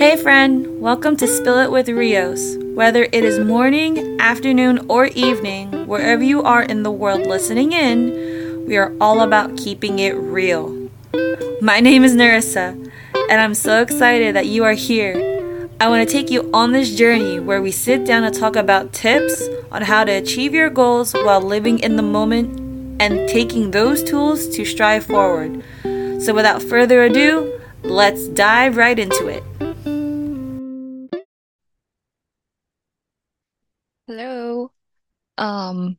Hey, friend, welcome to Spill It with Rios. Whether it is morning, afternoon, or evening, wherever you are in the world listening in, we are all about keeping it real. My name is Narissa, and I'm so excited that you are here. I want to take you on this journey where we sit down and talk about tips on how to achieve your goals while living in the moment and taking those tools to strive forward. So, without further ado, let's dive right into it. Um,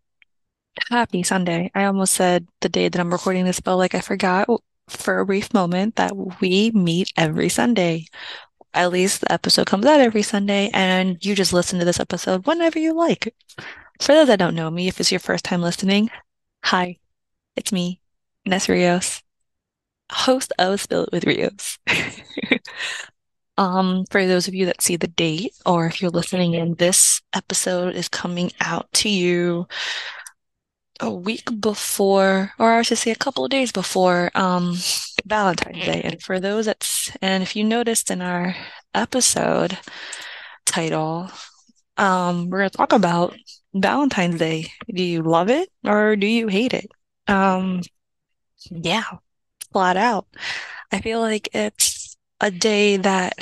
happy Sunday. I almost said the day that I'm recording this, but like I forgot for a brief moment that we meet every Sunday. At least the episode comes out every Sunday, and you just listen to this episode whenever you like. For those that don't know me, if it's your first time listening, hi, it's me, Ness Rios, host of Spill It with Rios. um, for those of you that see the date, or if you're listening in, this episode is coming out to you a week before, or I should say a couple of days before um, Valentine's Day. And for those that's, and if you noticed in our episode title, um, we're going to talk about Valentine's Day. Do you love it or do you hate it? Um, yeah, flat out. I feel like it's a day that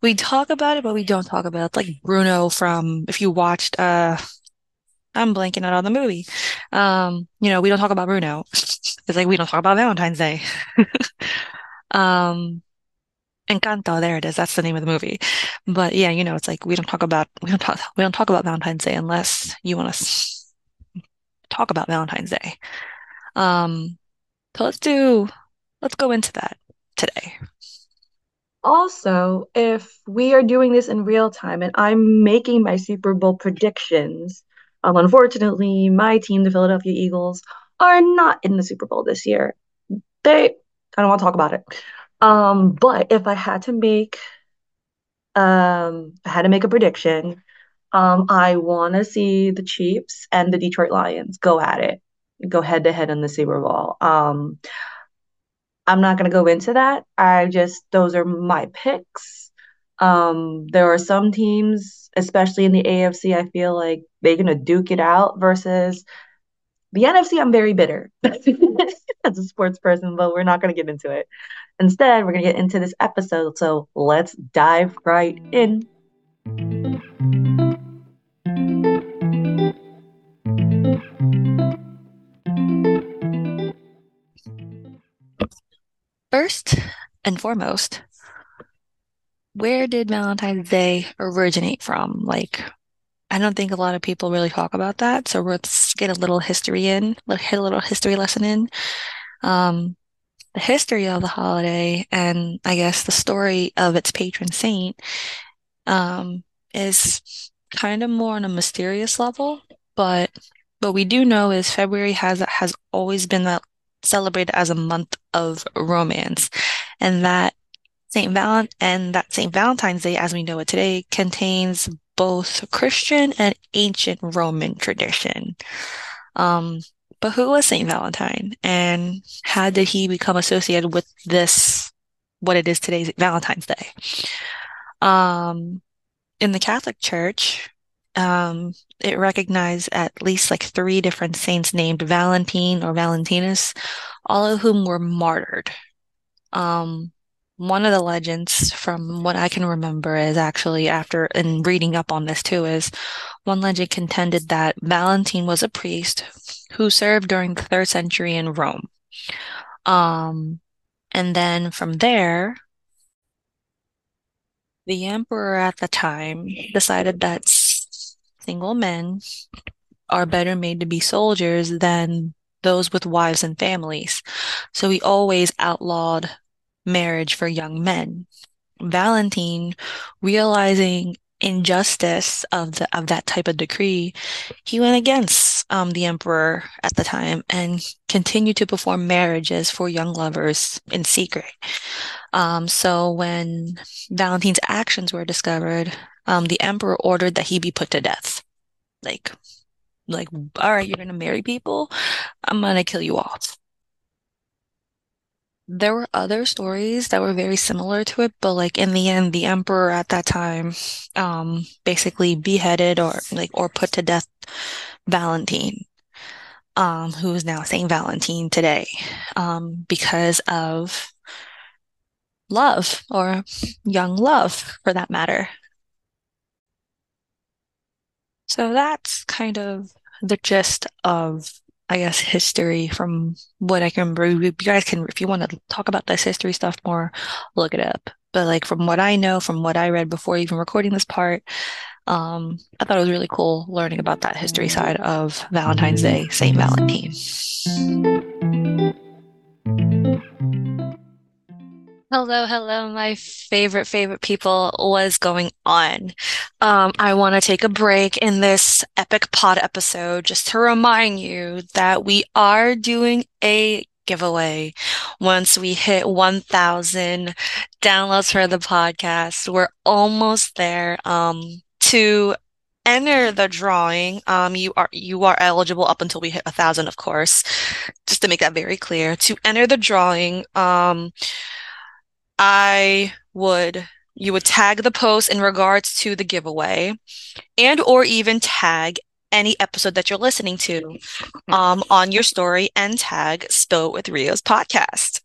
we talk about it, but we don't talk about it. It's like Bruno from, if you watched, uh, I'm blanking out on the movie. Um, you know, we don't talk about Bruno. It's like we don't talk about Valentine's Day. Um, Encanto, there it is. That's the name of the movie. But yeah, you know, it's like we don't talk about we don't talk we don't talk about Valentine's Day unless you want to talk about Valentine's Day. Um, so let's do let's go into that today. Also, if we are doing this in real time and I'm making my Super Bowl predictions, um, unfortunately, my team, the Philadelphia Eagles, are not in the Super Bowl this year. They, I don't want to talk about it. Um, but if I had to make, um, I had to make a prediction, um, I want to see the Chiefs and the Detroit Lions go at it, go head to head in the Super Bowl. Um, I'm not going to go into that. I just, those are my picks. Um, there are some teams, especially in the AFC, I feel like they're going to duke it out versus the NFC. I'm very bitter as a sports person, but we're not going to get into it. Instead, we're going to get into this episode. So let's dive right in. And foremost, where did Valentine's Day originate from? Like, I don't think a lot of people really talk about that. So let's get a little history in, hit a little history lesson in. Um, the history of the holiday and I guess the story of its patron saint um, is kind of more on a mysterious level, but what we do know is February has has always been that celebrated as a month of romance, and that Saint Valent and that Saint Valentine's Day, as we know it today, contains both Christian and ancient Roman tradition. Um, but who was Saint Valentine, and how did he become associated with this, what it is today's Valentine's Day? Um, in the Catholic Church, um, it recognized at least like three different saints named Valentine or Valentinus, all of whom were martyred. Um, one of the legends from what I can remember is actually after and reading up on this too is one legend contended that Valentine was a priest who served during the third century in Rome. Um, and then from there, the emperor at the time decided that single men are better made to be soldiers than those with wives and families. So he always outlawed marriage for young men. Valentine, realizing injustice of the of that type of decree, he went against um, the emperor at the time and continued to perform marriages for young lovers in secret. Um, so when Valentine's actions were discovered, um, the emperor ordered that he be put to death. Like, like, all right, you're gonna marry people, I'm gonna kill you off. There were other stories that were very similar to it, but like in the end, the emperor at that time, um, basically beheaded or like or put to death Valentine, um, who is now Saint Valentine today, um, because of love or young love for that matter. So that's kind of the gist of, I guess, history from what I can remember. You guys can, if you want to talk about this history stuff more, look it up. But like from what I know, from what I read before even recording this part, um, I thought it was really cool learning about that history side of Valentine's Day, Saint Valentine. Hello, hello, my favorite, favorite people. What is going on? Um, I want to take a break in this epic pod episode just to remind you that we are doing a giveaway once we hit 1,000 downloads for the podcast. We're almost there. Um, to enter the drawing, um, you are you are eligible up until we hit a thousand, of course. Just to make that very clear. To enter the drawing, um, I would you would tag the post in regards to the giveaway and or even tag any episode that you're listening to um, on your story and tag Spill with Rios podcast.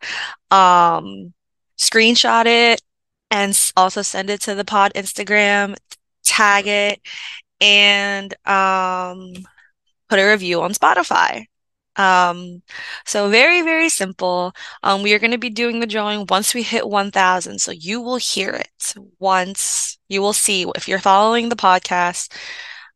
Um, screenshot it and also send it to the pod Instagram, tag it, and um, put a review on Spotify. Um, so very, very simple. Um, we are going to be doing the drawing once we hit 1,000. So you will hear it once you will see if you're following the podcast,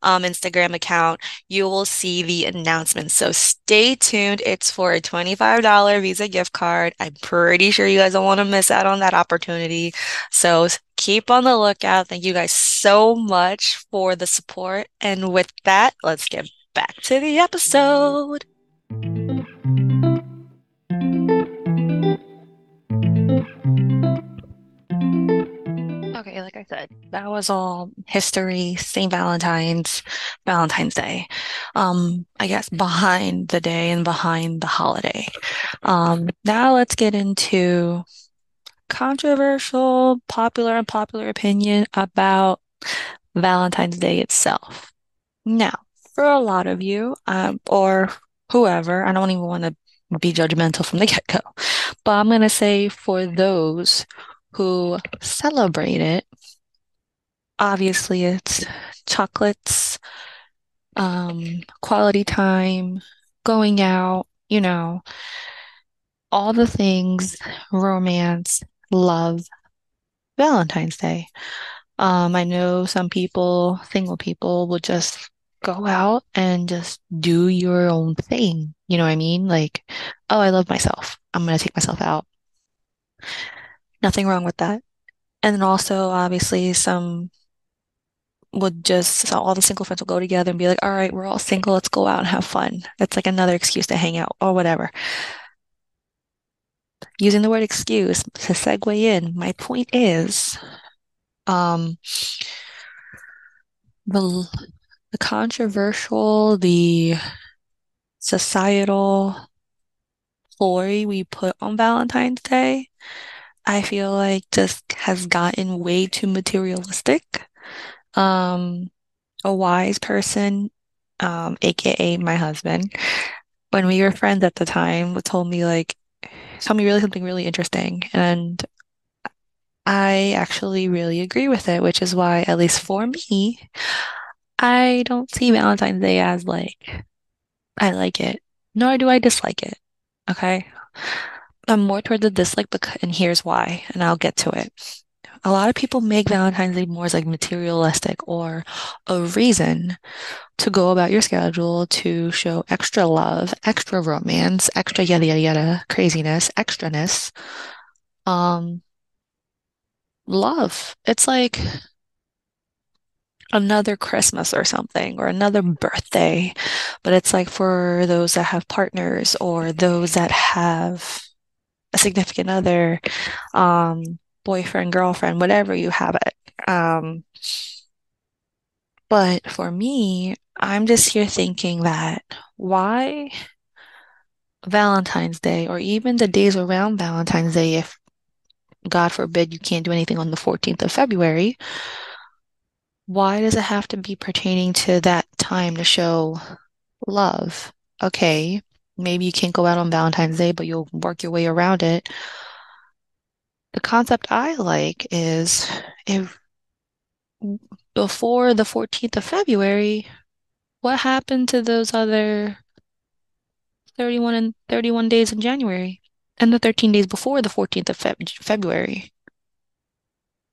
um, Instagram account, you will see the announcement. So stay tuned. It's for a $25 Visa gift card. I'm pretty sure you guys don't want to miss out on that opportunity. So keep on the lookout. Thank you guys so much for the support. And with that, let's get back to the episode. Okay, like I said, that was all history, St. Valentine's, Valentine's Day. Um, I guess behind the day and behind the holiday. Um, now let's get into controversial, popular, and popular opinion about Valentine's Day itself. Now, for a lot of you, um, or whoever, I don't even want to be judgmental from the get-go, but I'm going to say for those who celebrate it, obviously it's chocolates, um, quality time, going out, you know, all the things, romance, love, Valentine's Day. Um, I know some people, single people, will just go out and just do your own thing. You know what I mean? Like, oh, I love myself. I'm gonna take myself out. Nothing wrong with that. And then also, obviously, some would just, so all the single friends will go together and be like, all right, we're all single, let's go out and have fun. That's like another excuse to hang out or whatever. Using the word excuse to segue in, my point is, um, the the controversial, the societal ploy we put on Valentine's Day, I feel like just has gotten way too materialistic. Um, a wise person, um, aka my husband, when we were friends at the time, told me like, told me really something really interesting, and I actually really agree with it, which is why, at least for me, I don't see Valentine's Day as like, I like it, nor do I dislike it. Okay. I'm more toward the dislike, because, and here's why, and I'll get to it. A lot of people make Valentine's Day more as like materialistic or a reason to go about your schedule to show extra love, extra romance, extra yada yada yada craziness, extraness. Um, love. It's like another Christmas or something or another birthday, but it's like for those that have partners or those that have a significant other, um, boyfriend, girlfriend, whatever you have it. Um, but for me, I'm just here thinking that why Valentine's Day or even the days around Valentine's Day, if God forbid you can't do anything on the 14th of February, why does it have to be pertaining to that time to show love? Okay, maybe you can't go out on Valentine's Day, but you'll work your way around it. The concept I like is if before the 14th of February, what happened to those other 31 and 31 days in January and the 13 days before the 14th of Feb February?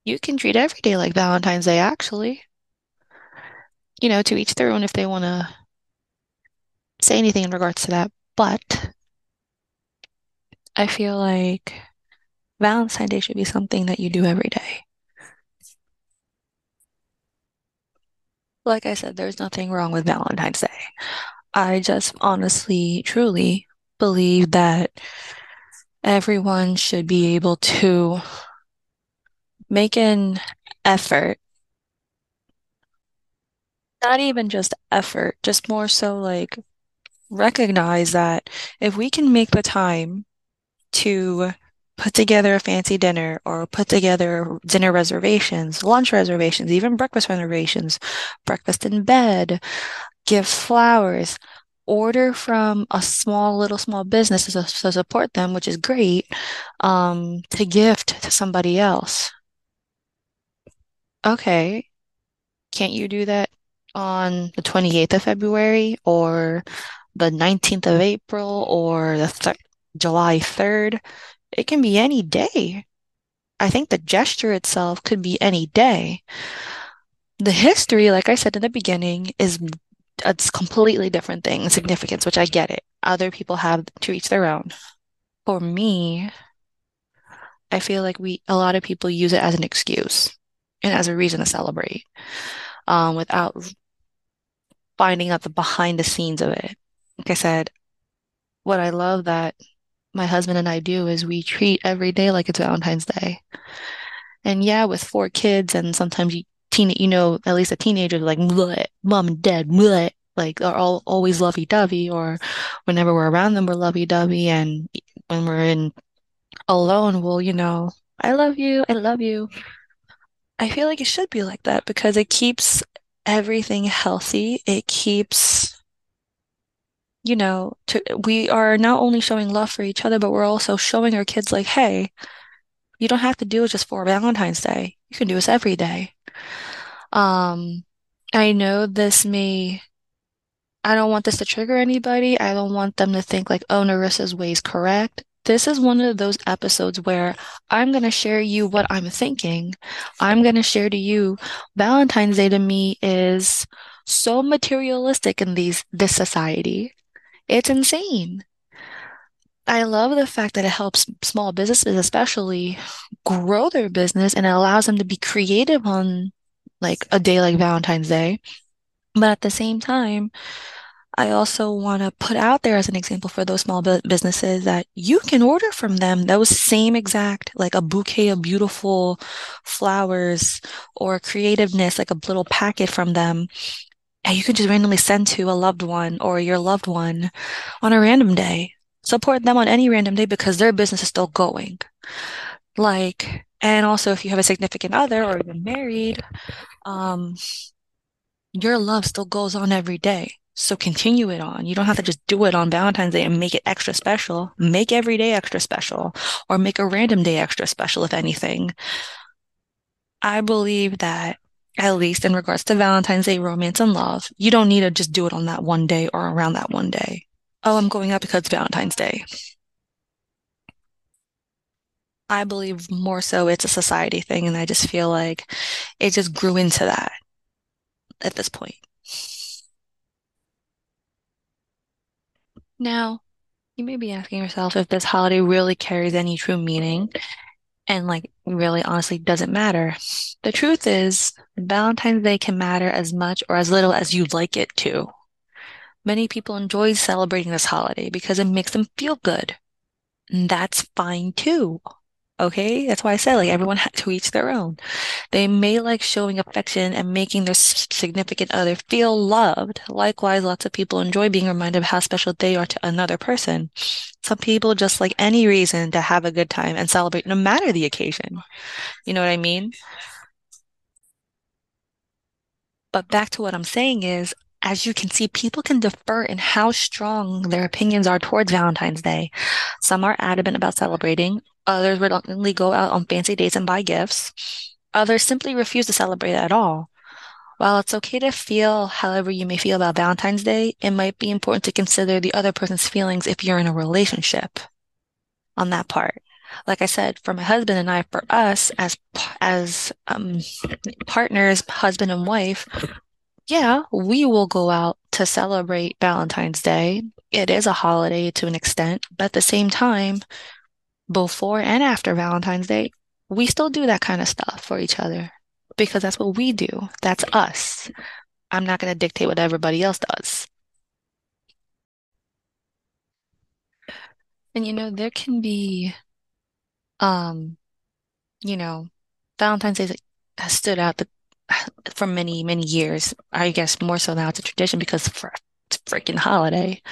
You can treat every day like Valentine's Day, actually. You know, to each their own if they want to say anything in regards to that. But I feel like Valentine's Day should be something that you do every day. Like I said, there's nothing wrong with Valentine's Day. I just honestly, truly believe that everyone should be able to make an effort. Not even just effort, just more so like recognize that if we can make the time to put together a fancy dinner or put together dinner reservations, lunch reservations, even breakfast reservations, breakfast in bed, give flowers, order from a small, little, small business to, to support them, which is great, um, to gift to somebody else. Okay, can't you do that on the 28th of February or the 19th of April or the th July 3rd? It can be any day. I think the gesture itself could be any day. The history, like I said in the beginning, is a completely different thing, significance, which I get it. Other people have to each their own. For me, I feel like we a lot of people use it as an excuse and as a reason to celebrate, um, without finding out the behind the scenes of it. Like I said, what I love that my husband and I do is we treat every day like it's Valentine's Day. And yeah, with four kids and sometimes you teen, you know, at least a teenager like mom and dad, bleh, like are all always lovey-dovey or whenever we're around them we're lovey-dovey and when we're in alone, we'll, you know, I love you, I love you. I feel like it should be like that because it keeps everything healthy. It keeps you know, to, we are not only showing love for each other, but we're also showing our kids like, hey, you don't have to do it just for Valentine's Day. You can do this every day. Um, I know this may, I don't want this to trigger anybody. I don't want them to think like, oh, Narissa's way is correct. This is one of those episodes where I'm going to share you what I'm thinking. I'm going to share to you Valentine's Day to me is so materialistic in these this society. It's insane. I love the fact that it helps small businesses, especially, grow their business and it allows them to be creative on like a day like Valentine's Day. But at the same time, I also want to put out there as an example for those small businesses that you can order from them those same exact, like a bouquet of beautiful flowers or creativeness, like a little packet from them and you can just randomly send to a loved one or your loved one on a random day. Support them on any random day because their business is still going. Like, and also if you have a significant other or you're married, um, your love still goes on every day. So continue it on. You don't have to just do it on Valentine's Day and make it extra special. Make every day extra special or make a random day extra special, if anything. I believe that at least in regards to Valentine's Day romance and love, you don't need to just do it on that one day or around that one day. Oh, I'm going out because it's Valentine's Day. I believe more so it's a society thing, and I just feel like it just grew into that at this point. Now, you may be asking yourself if this holiday really carries any true meaning and like really honestly doesn't matter. The truth is, Valentine's Day can matter as much or as little as you'd like it to. Many people enjoy celebrating this holiday because it makes them feel good. And that's fine too. Okay, that's why I said like everyone had to each their own. They may like showing affection and making their significant other feel loved. Likewise, lots of people enjoy being reminded of how special they are to another person. Some people just like any reason to have a good time and celebrate no matter the occasion. You know what I mean? But back to what I'm saying is, as you can see, people can differ in how strong their opinions are towards Valentine's Day. Some are adamant about celebrating, Others reluctantly go out on fancy dates and buy gifts. Others simply refuse to celebrate at all. While it's okay to feel however you may feel about Valentine's Day, it might be important to consider the other person's feelings if you're in a relationship on that part. Like I said, for my husband and I, for us as as um, partners, husband and wife, yeah, we will go out to celebrate Valentine's Day. It is a holiday to an extent, but at the same time, before and after Valentine's Day, we still do that kind of stuff for each other because that's what we do. That's us. I'm not going to dictate what everybody else does. And you know, there can be, um, you know, Valentine's Day has stood out the, for many, many years. I guess more so now it's a tradition because for it's a freaking holiday.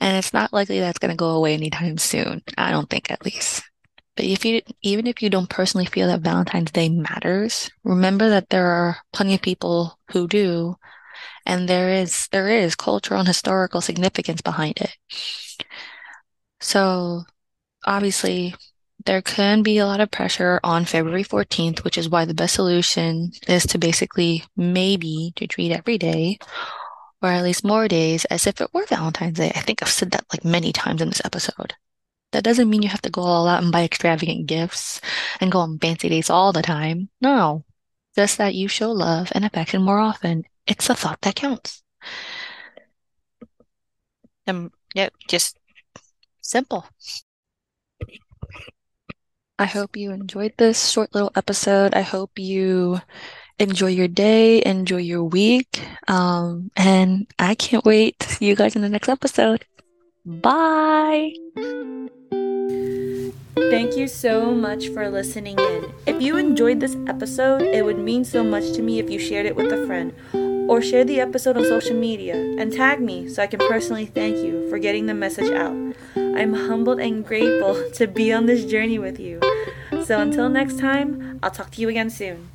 And it's not likely that's going to go away anytime soon. I don't think, at least. But if you, even if you don't personally feel that Valentine's Day matters, remember that there are plenty of people who do, and there is there is cultural and historical significance behind it. So, obviously, there can be a lot of pressure on February 14th, which is why the best solution is to basically maybe to treat every day or at least more days as if it were Valentine's Day. I think I've said that like many times in this episode. That doesn't mean you have to go all out and buy extravagant gifts and go on fancy dates all the time. No, just that you show love and affection more often. It's the thought that counts. Um, and yeah, just simple. I hope you enjoyed this short little episode. I hope you enjoy your day, enjoy your week. Um, and I can't wait to see you guys in the next episode. Bye. Thank you so much for listening in. If you enjoyed this episode, it would mean so much to me if you shared it with a friend or share the episode on social media and tag me so I can personally thank you for getting the message out. I'm humbled and grateful to be on this journey with you. So until next time, I'll talk to you again soon.